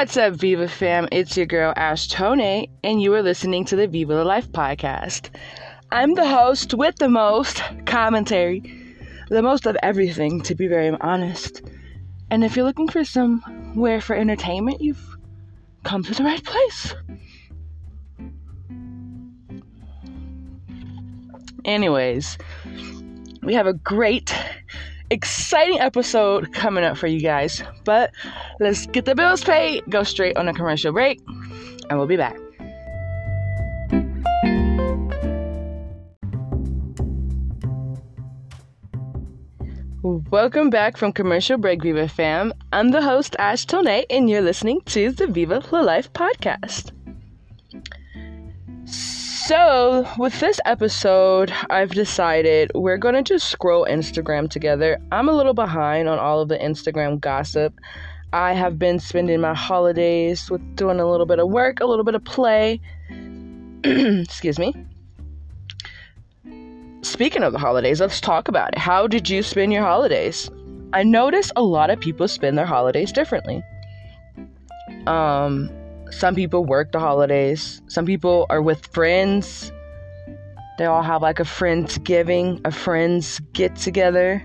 What's up, Viva fam? It's your girl Ash Tonee, and you are listening to the Viva La Life podcast. I'm the host with the most commentary, the most of everything, to be very honest. And if you're looking for somewhere for entertainment, you've come to the right place. Anyways, we have a great, exciting episode coming up for you guys. But let's get the bills paid, go straight on a commercial break, and we'll be back. Welcome back from commercial break, Viva fam. I'm the host Ash Tonee, and you're listening to the Viva La Life podcast. So, with this episode, I've decided we're going to just scroll Instagram together. I'm a little behind on all of the Instagram gossip. I have been spending my holidays with doing a little bit of work, a little bit of play. Excuse me. Speaking of the holidays, let's talk about it. How did you spend your holidays? I notice a lot of people spend their holidays differently. Um, some people work the holidays. Some people are with friends. They all have like a friends giving, a friends get together.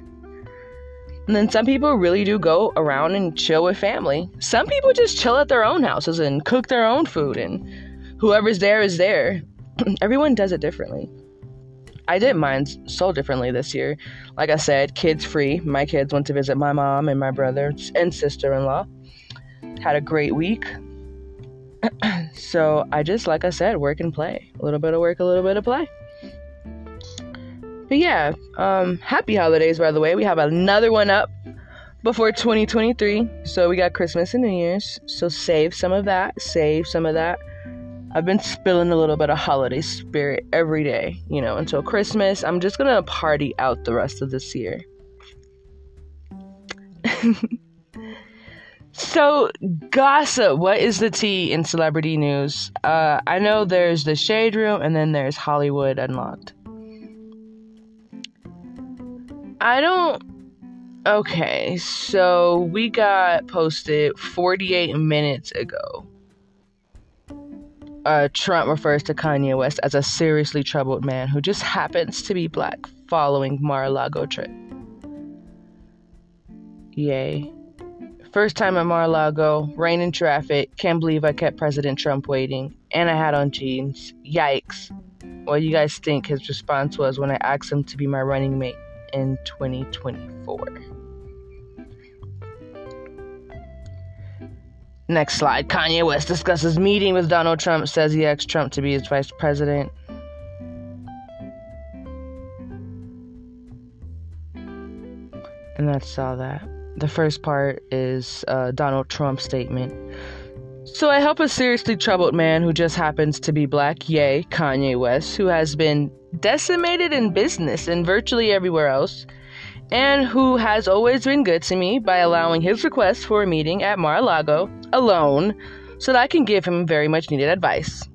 And then some people really do go around and chill with family. Some people just chill at their own houses and cook their own food, and whoever's there is there. Everyone does it differently. I did mine so differently this year. Like I said, kids free. My kids went to visit my mom and my brother and sister in law. Had a great week. so I just, like I said, work and play. A little bit of work, a little bit of play. But yeah, um, happy holidays, by the way. We have another one up before 2023. So we got Christmas and New Year's. So save some of that. Save some of that. I've been spilling a little bit of holiday spirit every day, you know, until Christmas. I'm just gonna party out the rest of this year. So, gossip. What is the tea in celebrity news? Uh, I know there's the Shade Room and then there's Hollywood Unlocked. I don't. Okay, so we got posted 48 minutes ago. Uh, Trump refers to Kanye West as a seriously troubled man who just happens to be black following Mar-a-Lago trip. Yay. First time at Mar-a-Lago, rain and traffic. Can't believe I kept President Trump waiting. And I had on jeans. Yikes. What do you guys think his response was when I asked him to be my running mate in 2024? Next slide. Kanye West discusses meeting with Donald Trump, says he asked Trump to be his vice president. And that's all that. The first part is uh, Donald Trump's statement. So I help a seriously troubled man who just happens to be black, yay, Kanye West, who has been decimated in business and virtually everywhere else, and who has always been good to me by allowing his request for a meeting at Mar-a-Lago alone so that I can give him very much needed advice.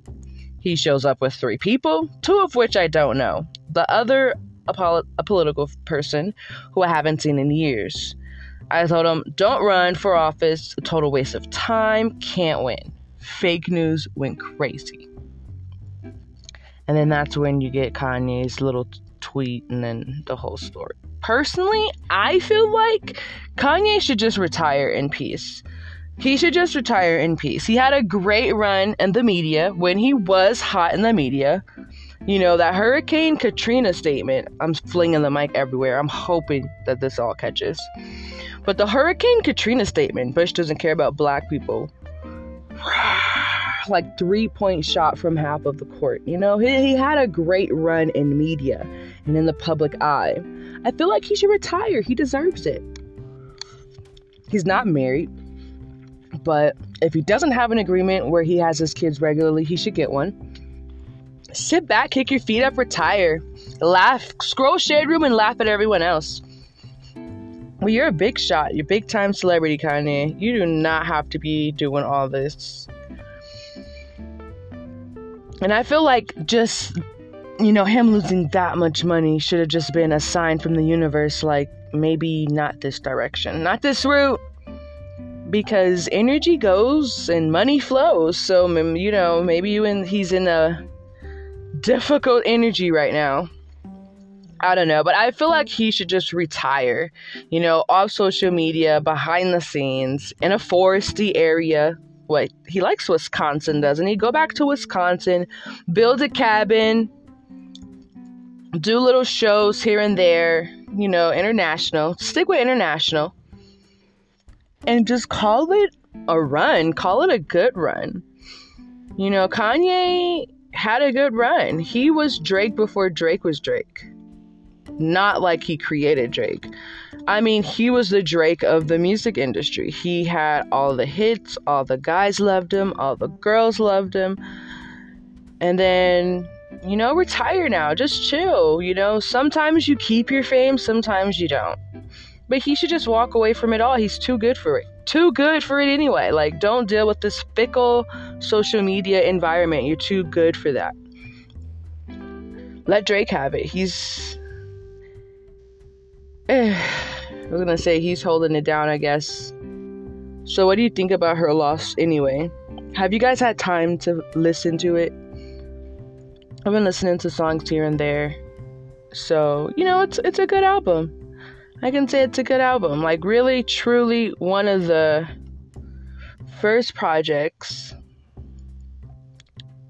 He shows up with three people, two of which I don't know. The other, a, pol- a political person who I haven't seen in years. I told him, don't run for office, total waste of time, can't win. Fake news went crazy. And then that's when you get Kanye's little t- tweet and then the whole story. Personally, I feel like Kanye should just retire in peace. He should just retire in peace. He had a great run in the media when he was hot in the media. You know, that Hurricane Katrina statement, I'm flinging the mic everywhere. I'm hoping that this all catches. But the Hurricane Katrina statement, Bush doesn't care about black people. like three point shot from half of the court. You know, he, he had a great run in media and in the public eye. I feel like he should retire. He deserves it. He's not married, but if he doesn't have an agreement where he has his kids regularly, he should get one. Sit back, kick your feet up, retire, laugh, scroll Shade Room, and laugh at everyone else. Well, you're a big shot. You're big time celebrity, Kanye. You do not have to be doing all this. And I feel like just, you know, him losing that much money should have just been a sign from the universe like, maybe not this direction, not this route, because energy goes and money flows. So you know, maybe you and he's in a difficult energy right now. I don't know, but I feel like he should just retire, you know, off social media, behind the scenes, in a foresty area. What he likes Wisconsin, doesn't he? Go back to Wisconsin, build a cabin, do little shows here and there, you know, international. Stick with international. And just call it a run. Call it a good run. You know, Kanye had a good run. He was Drake before Drake was Drake. Not like he created Drake. I mean, he was the Drake of the music industry. He had all the hits, all the guys loved him, all the girls loved him. And then, you know, retire now. Just chill. You know, sometimes you keep your fame, sometimes you don't. But he should just walk away from it all. He's too good for it. Too good for it anyway. Like, don't deal with this fickle social media environment. You're too good for that. Let Drake have it. He's I was gonna say he's holding it down, I guess. So, what do you think about her loss anyway? Have you guys had time to listen to it? I've been listening to songs here and there. So, you know, it's it's a good album. I can say it's a good album. Like really truly one of the first projects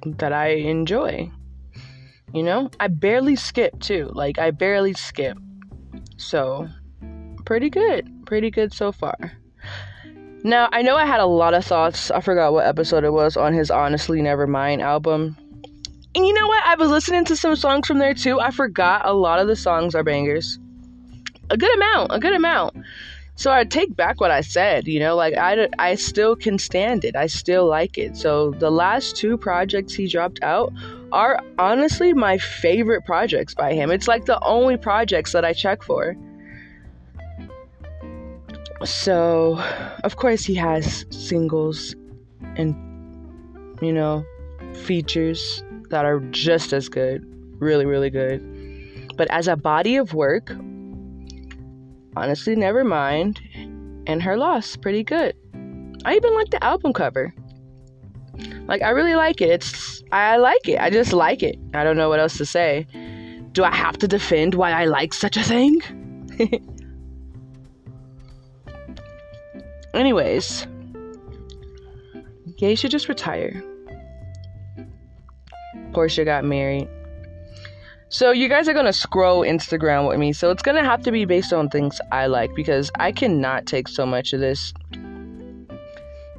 that I enjoy. You know, I barely skip too. Like I barely skip. So, pretty good. Pretty good so far. Now, I know I had a lot of thoughts. I forgot what episode it was on his Honestly Nevermind album. And you know what? I was listening to some songs from there too. I forgot a lot of the songs are bangers. A good amount, a good amount. So I take back what I said, you know, like I, I still can stand it. I still like it. So the last two projects he dropped out are honestly my favorite projects by him. It's like the only projects that I check for. So, of course, he has singles and, you know, features that are just as good. Really, really good. But as a body of work, honestly, Never Mind And her loss, pretty good. I even like the album cover. Like I really like it. It's I like it. I just like it. I don't know what else to say. Do I have to defend why I like such a thing? Anyways, Ye should just retire. Porsha got married. So you guys are gonna scroll Instagram with me. So it's gonna have to be based on things I like because I cannot take so much of this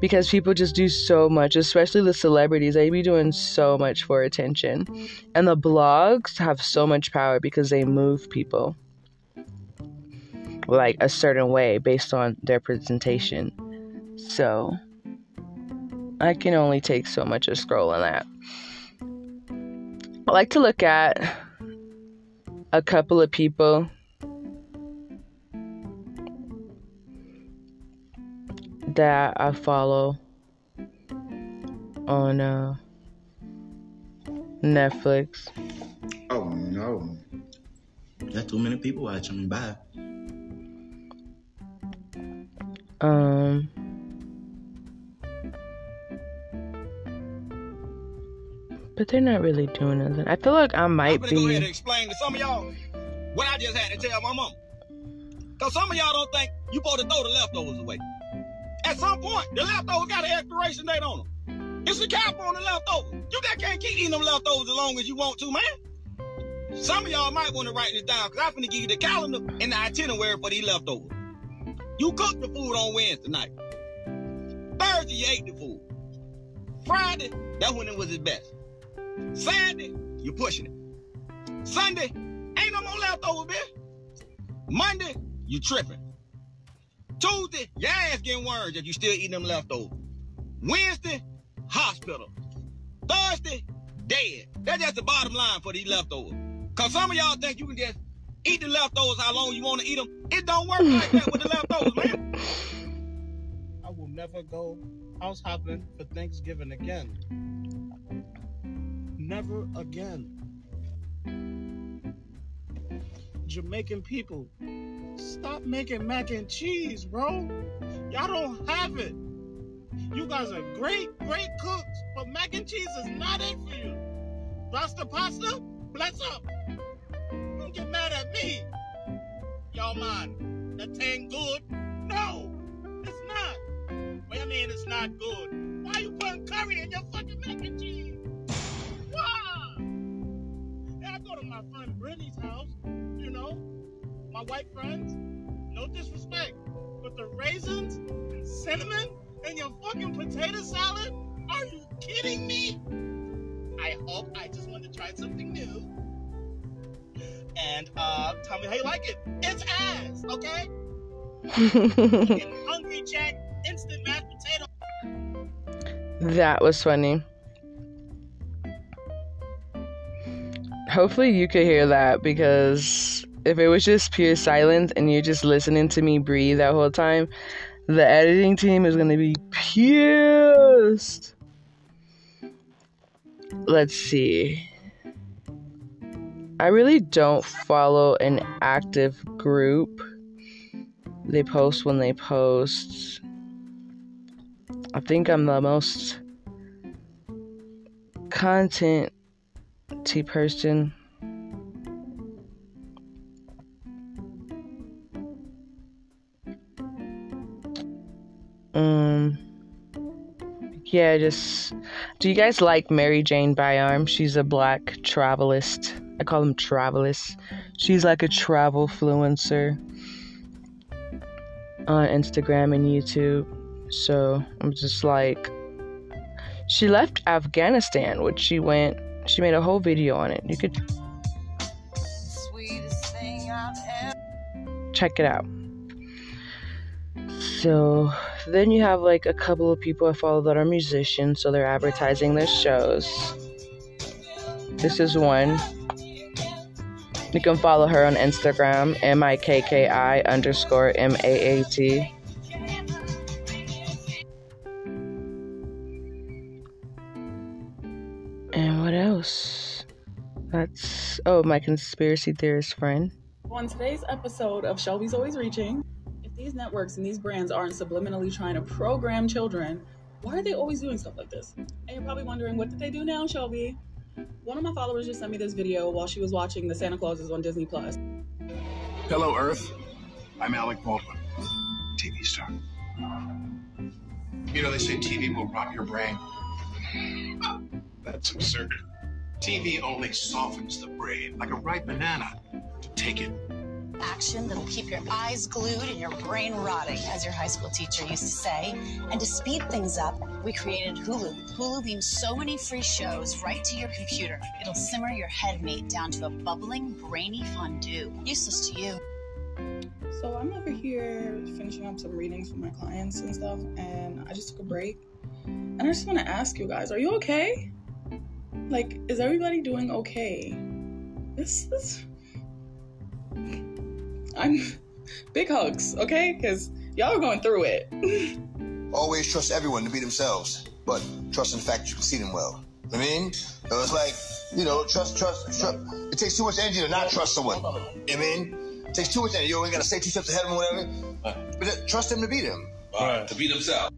because people just do so much, especially the celebrities. They be doing so much for attention. And the blogs have so much power because they move people like a certain way based on their presentation. So I can only take so much of scrolling that. I like to look at a couple of people that I follow on uh, Netflix. Oh no. There's too many people watching me. Bye. Um. But they're not really doing nothing. I feel like I might I'm be. To some of y'all what I just had to tell my mom. Cause some of y'all don't think you supposed to throw the leftovers away. At some point, the leftovers got an expiration date on them. It's a cap on the leftovers. You just can't keep eating them leftovers as long as you want to, man. Some of y'all might want to write this down because I'm going to give you the calendar and the itinerary for these leftovers. You cooked the food on Wednesday night. Thursday, you ate the food. Friday, that's when it was its best. Saturday, you're pushing it. Sunday, ain't no more leftovers, bitch. Monday, you tripping. Tuesday, your ass getting worms if you still eating them leftovers. Wednesday, hospital. Thursday, dead. That's just the bottom line for these leftovers. Cause some of y'all think you can just eat the leftovers how long you want to eat them. It don't work like that with the leftovers, man. I will never go house hopping for Thanksgiving again. Never again. Jamaican people, stop making mac and cheese, bro. Y'all don't have it. You guys are great, great cooks, but mac and cheese is not it for you. Pasta pasta? Bless up. Don't get mad at me. Y'all mind, that ain't good. No, it's not. Do you mean it's not good? Why you putting curry in your fucking mac and cheese? My friend Brittany's house, you know, my white friends. No disrespect, but the raisins and cinnamon in your fucking potato salad? Are you kidding me? I hope I just want to try something new. And uh, tell me how you like it. It's ass, okay? Hungry Jack instant mashed potato. that was funny. Hopefully, you could hear that because if it was just pure silence and you're just listening to me breathe that whole time, the editing team is gonna be pissed. Let's see. I really don't follow an active group. They post when they post. I think I'm the most content T person. Um yeah, just do you guys like Mary Jane Byarm? She's a black travelist. I call them travelists. She's like a travel fluencer on Instagram and YouTube. So I'm just like she left Afghanistan, which she went she made a whole video on it. You could Sweetest thing I've ever. check it out. So then you have like a couple of people I follow that are musicians, so they're advertising their shows. This is one. You can follow her on Instagram, M I K K I underscore M A A T. And what else? That's oh my conspiracy theorist friend. On today's episode of Shelby's Always Reaching, if these networks and these brands aren't subliminally trying to program children, why are they always doing stuff like this? And you're probably wondering, what did they do now, Shelby? One of my followers just sent me this video while she was watching The Santa Clauses on Disney Plus. Hello, Earth. I'm Alec Baldwin, TV star. You know, they say TV will rot your brain. That's absurd. TV only softens the brain like a ripe banana. Take it. Action that'll keep your eyes glued and your brain rotting, as your high school teacher used to say. And to speed things up, we created Hulu. Hulu beams so many free shows right to your computer. It'll simmer your head meat down to a bubbling, brainy fondue. Useless to you. So I'm over here finishing up some readings for my clients and stuff, and I just took a break. And I just want to ask you guys, are you okay? Like, is everybody doing okay? This is. I'm. Big hugs, okay? Because y'all are going through it. always trust everyone to be themselves, but trust in the fact you can see them well. I mean, so it's like, you know, trust, trust, trust. It takes too much energy to not trust someone. I mean, it takes too much energy. You only got to stay two steps ahead of them, whatever. But trust them to beat them. Right. To be themselves.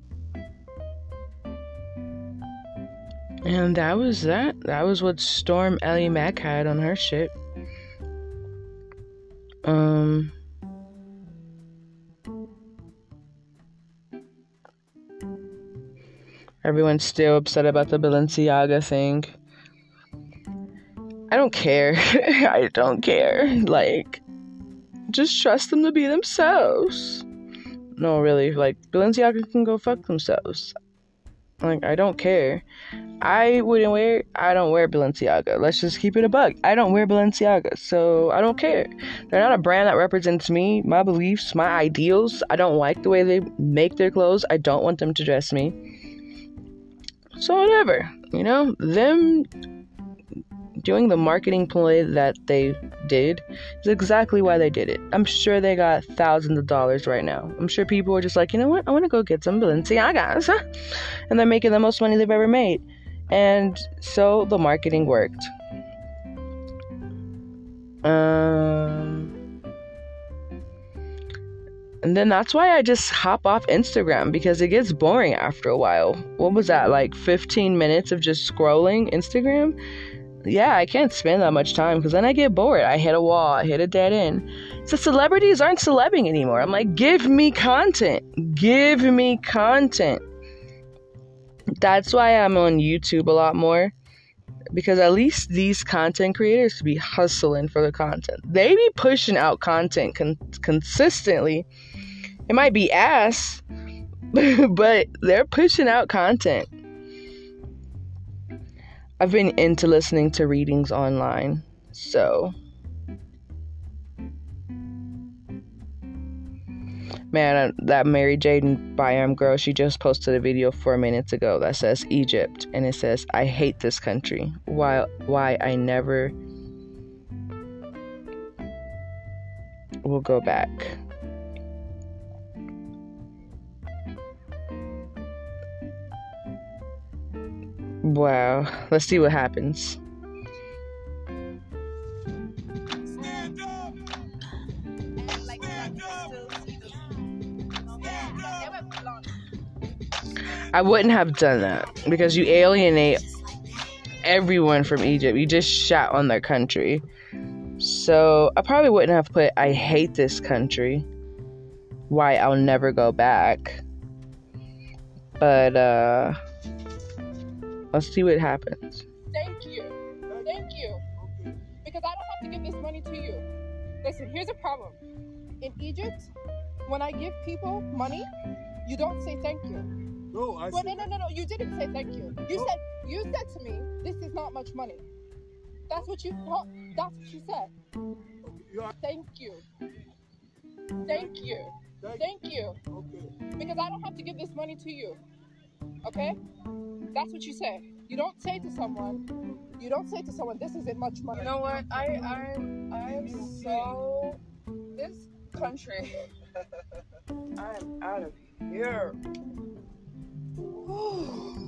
And that was that. That was what Storm Ellie Mack had on her ship. Um. Everyone's still upset about the Balenciaga thing. I don't care. I don't care. Like, just trust them to be themselves. No, really. Like, Balenciaga can go fuck themselves. Like, I don't care. I wouldn't wear. I don't wear Balenciaga. Let's just keep it a bug. I don't wear Balenciaga, so I don't care. They're not a brand that represents me, my beliefs, my ideals. I don't like the way they make their clothes. I don't want them to dress me. So whatever, you know, them doing the marketing play that they did is exactly why they did it. I'm sure they got thousands of dollars right now. I'm sure people are just like, you know what, I want to go get some Balenciagas, and they're making the most money they've ever made. And so the marketing worked. Um, And then that's why I just hop off Instagram because it gets boring after a while. What was that, like 15 minutes of just scrolling Instagram? Yeah, I can't spend that much time because then I get bored. I hit a wall, I hit a dead end. So celebrities aren't celebbing anymore. I'm like, give me content. Give me content. That's why I'm on YouTube a lot more because at least these content creators be hustling for the content. They be pushing out content con- consistently. It might be ass, but they're pushing out content. I've been into listening to readings online, so Man, uh, that Mary Jaden Byam girl, she just posted a video four minutes ago that says Egypt, and it says, "I hate this country. Why? Why I never will go back." Wow. Let's see what happens. I wouldn't have done that because you alienate everyone from Egypt. You just shot on their country. So I probably wouldn't have put, I hate this country. Why I'll never go back. But, uh, let's see what happens. Thank you. Thank you. Because I don't have to give this money to you. Listen, here's a problem. In Egypt, when I give people money, you don't say thank you. No, I well, said. no, no, no, no. You didn't say thank you. You No. said you said to me, "This is not much money." That's what you thought. That's what you said. You Thank you. Thank you. Thank- Thank you. Okay. Because I don't have to give this money to you. Okay? That's what you say. You don't say to someone. You don't say to someone, "This isn't much money." You know what? I I'm I'm so this country. I'm out of here.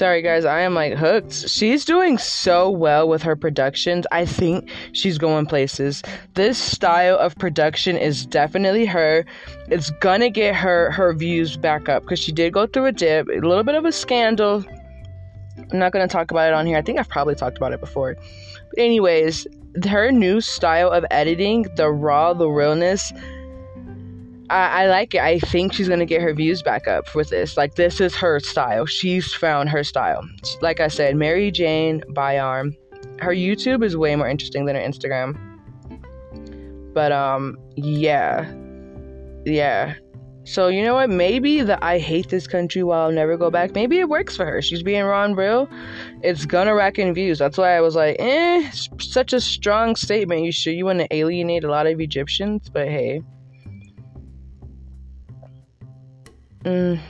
Sorry, guys, I am like hooked. She's doing so well with her productions. I think she's going places. This style of production is definitely her. It's gonna get her her views back up because she did go through a dip, a little bit of a scandal. I'm not gonna talk about it on here. I think I've probably talked about it before. But anyways, her new style of editing, the raw, the realness. I, I like it. I think she's gonna get her views back up with this. Like this is her style. She's found her style. Like I said, Mary Jane Byarm. Her YouTube is way more interesting than her Instagram. But um, yeah, yeah. So you know what? Maybe the I hate this country while I'll never go back. Maybe it works for her. She's being raw and real. It's gonna rack in views. That's why I was like, eh, such a strong statement. You sure you want to alienate a lot of Egyptians? But hey. Mm.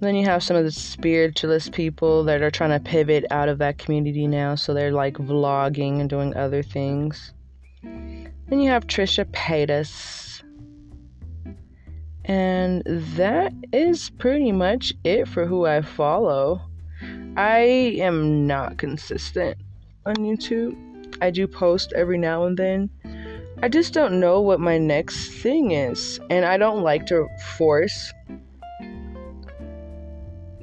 Then you have some of the spiritualist people that are trying to pivot out of that community now, so they're like vlogging and doing other things. Then you have Trisha Paytas. And that is pretty much it for who I follow. I am not consistent on YouTube. I do post every now and then. I just don't know what my next thing is. And I don't like to force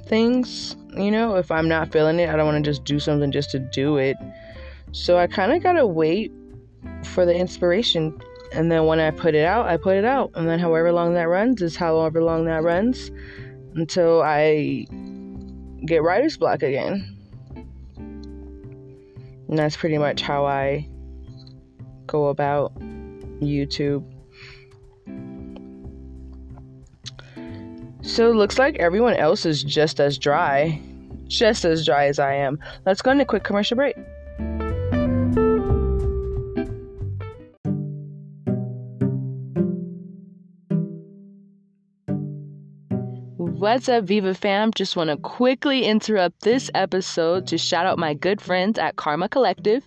things, you know, if I'm not feeling it, I don't want to just do something just to do it. So I kind of got to wait for the inspiration. And then when I put it out, I put it out. And then however long that runs is however long that runs until I get writer's block again. And that's pretty much how I go about YouTube. So it looks like everyone else is just as dry. Just as dry as I am. Let's go on a quick commercial break. What's up, Viva fam? Just want to quickly interrupt this episode to shout out my good friends at Karma Collective.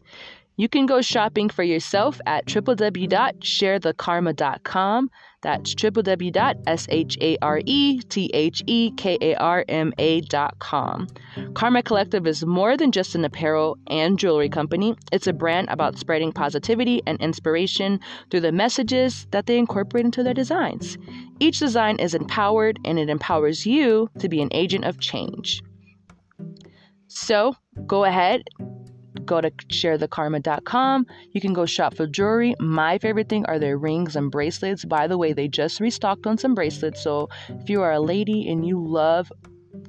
You can go shopping for yourself at www.sharethekarma.com. That's www.sharethekarma.com. Karma Collective is more than just an apparel and jewelry company. It's a brand about spreading positivity and inspiration through the messages that they incorporate into their designs. Each design is empowered and it empowers you to be an agent of change. So go ahead, go to sharethekarma.com. You can go shop for jewelry. My favorite thing are their rings and bracelets. By the way, they just restocked on some bracelets. So if you are a lady and you love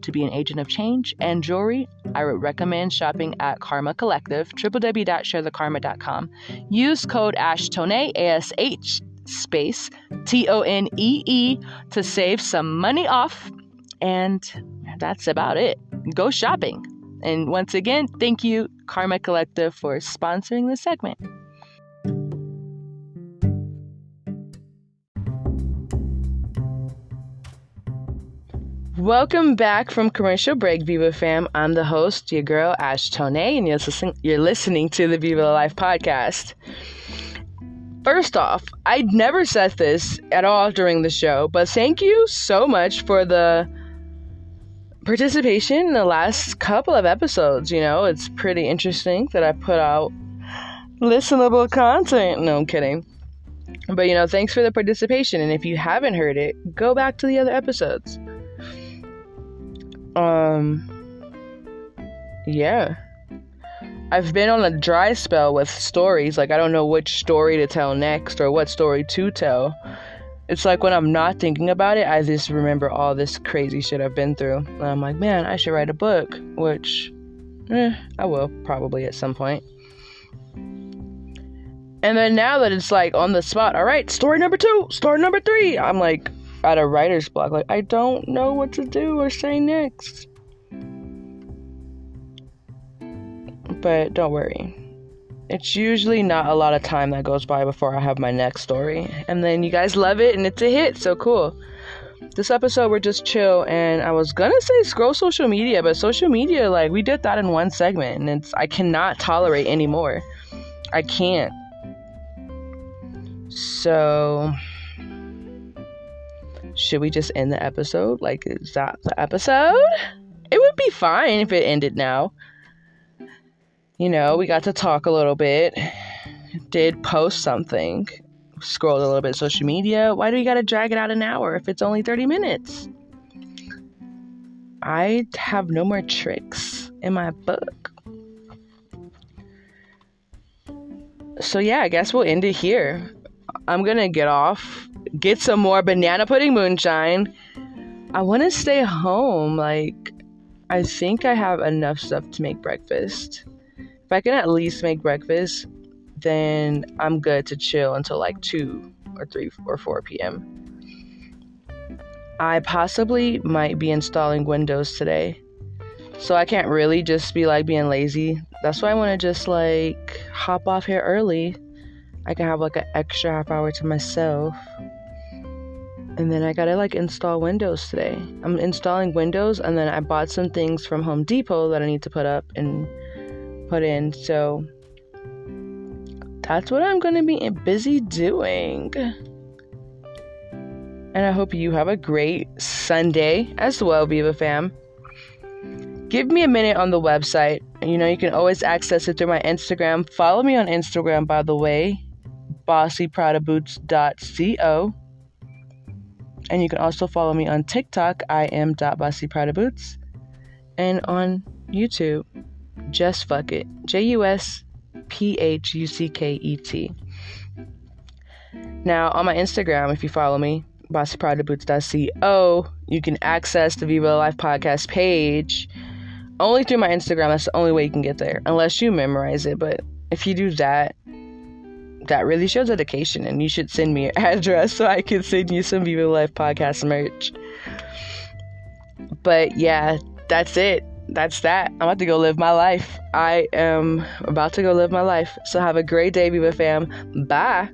to be an agent of change and jewelry, I would recommend shopping at Karma Collective, www.sharethekarma.com. Use code ASHTONE, A-S-H space T-O-N-E-E to save some money off. And that's about it. Go shopping. And once again, thank you, Karma Collective, for sponsoring this segment. Welcome back from commercial break, Viva fam. I'm the host, your girl Ash Tonee, and you're listening, you're listening to the Viva Life podcast. First off, I never said this at all during the show, but thank you so much for the participation in the last couple of episodes. You know, it's pretty interesting that I put out listenable content. No, I'm kidding. But you know, thanks for the participation. And if you haven't heard it, go back to the other episodes. Um, yeah. I've been on a dry spell with stories. Like, I don't know which story to tell next or what story to tell. It's like when I'm not thinking about it, I just remember all this crazy shit I've been through. And I'm like, man, I should write a book, which, eh, I will probably at some point. And then now that it's like on the spot, all right, story number two, story number three, I'm like at a writer's block. Like, I don't know what to do or say next. But don't worry. It's usually not a lot of time that goes by before I have my next story. And then you guys love it and it's a hit, so cool. This episode we're just chill and I was gonna say scroll social media, but social media, like we did that in one segment and it's I cannot tolerate anymore. I can't. So should we just end the episode? Like, is that the episode? It would be fine if it ended now. You know, we got to talk a little bit. Did post something. Scrolled a little bit social media. Why do we got to drag it out an hour if it's only 30 minutes? I have no more tricks in my book. So, yeah, I guess we'll end it here. I'm gonna get off, get some more banana pudding moonshine. I wanna stay home. Like, I think I have enough stuff to make breakfast. I can at least make breakfast, then I'm good to chill until like 2 or 3 or 4 p.m. I possibly might be installing Windows today. So I can't really just be like being lazy. That's why I want to just like hop off here early. I can have like an extra half hour to myself. And then I gotta like install Windows today. I'm installing Windows and then I bought some things from Home Depot that I need to put up and put in. So that's what I'm gonna be busy doing. And I hope you have a great Sunday as well, Viva fam. Give me a minute on the website. You know, you can always access it through my Instagram. Follow me on Instagram, by the way, bossypradaboots.co. And you can also follow me on TikTok. I am. And on YouTube, just fuck it. J U S P H U C K E T. Now, on my Instagram, if you follow me, bossypradaboots.co, you can access the Viva Life podcast page only through my Instagram. That's the only way you can get there, unless you memorize it. But if you do that, that really shows dedication, and you should send me your address so I can send you some Viva Life podcast merch. But yeah, that's it. That's that. I'm about to go live my life. I am about to go live my life. So have a great day, Viva fam. Bye.